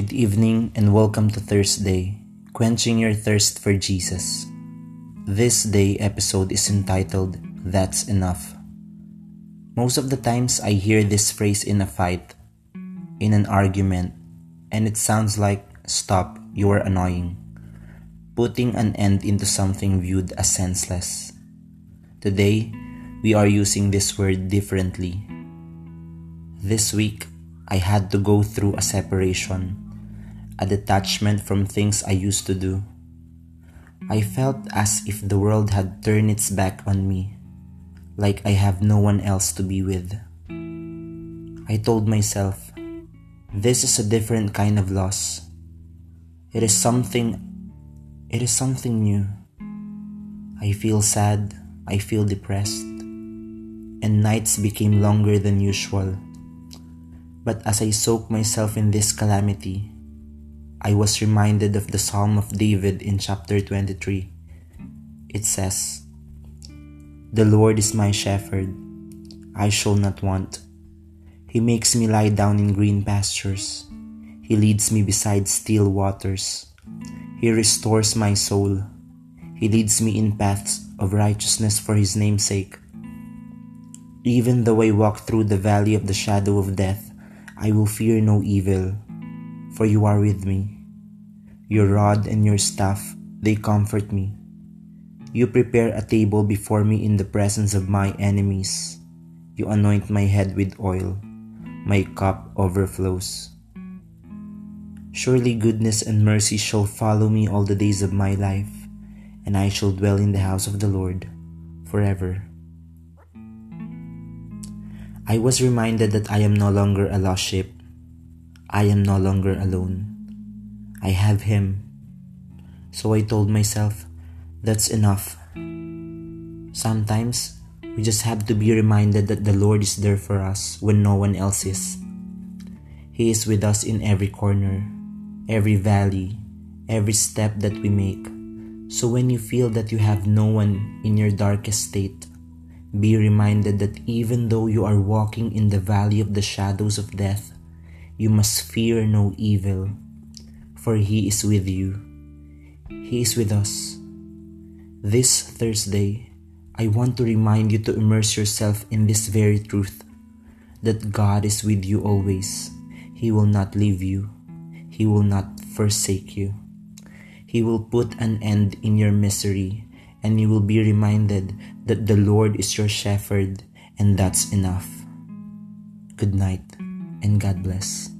Good evening and welcome to Thursday, quenching your thirst for Jesus. This day episode is entitled That's Enough. Most of the times I hear this phrase in a fight, in an argument, and it sounds like stop, you are annoying, putting an end into something viewed as senseless. Today, we are using this word differently. This week, I had to go through a separation, a detachment from things I used to do. I felt as if the world had turned its back on me, like I have no one else to be with. I told myself, this is a different kind of loss. It is something, it is something new. I feel sad, I feel depressed, and nights became longer than usual. But as I soaked myself in this calamity, I was reminded of the Psalm of David in chapter 23. It says, The Lord is my shepherd, I shall not want. He makes me lie down in green pastures. He leads me beside still waters. He restores my soul. He leads me in paths of righteousness for his name's sake. Even though I walk through the valley of the shadow of death, I will fear no evil, for you are with me. Your rod and your staff, they comfort me. You prepare a table before me in the presence of my enemies. You anoint my head with oil. My cup overflows. Surely goodness and mercy shall follow me all the days of my life, and I shall dwell in the house of the Lord forever. I was reminded that I am no longer a lost sheep. I am no longer alone. I have Him. So I told myself, that's enough. Sometimes we just have to be reminded that the Lord is there for us when no one else is. He is with us in every corner, every valley, every step that we make. So when you feel that you have no one in your darkest state, be reminded that even though you are walking in the valley of the shadows of death, you must fear no evil, for He is with you. He is with us. This Thursday, I want to remind you to immerse yourself in this very truth that God is with you always. He will not leave you, He will not forsake you. He will put an end in your misery and you will be reminded that the Lord is your shepherd and that's enough. Good night and God bless.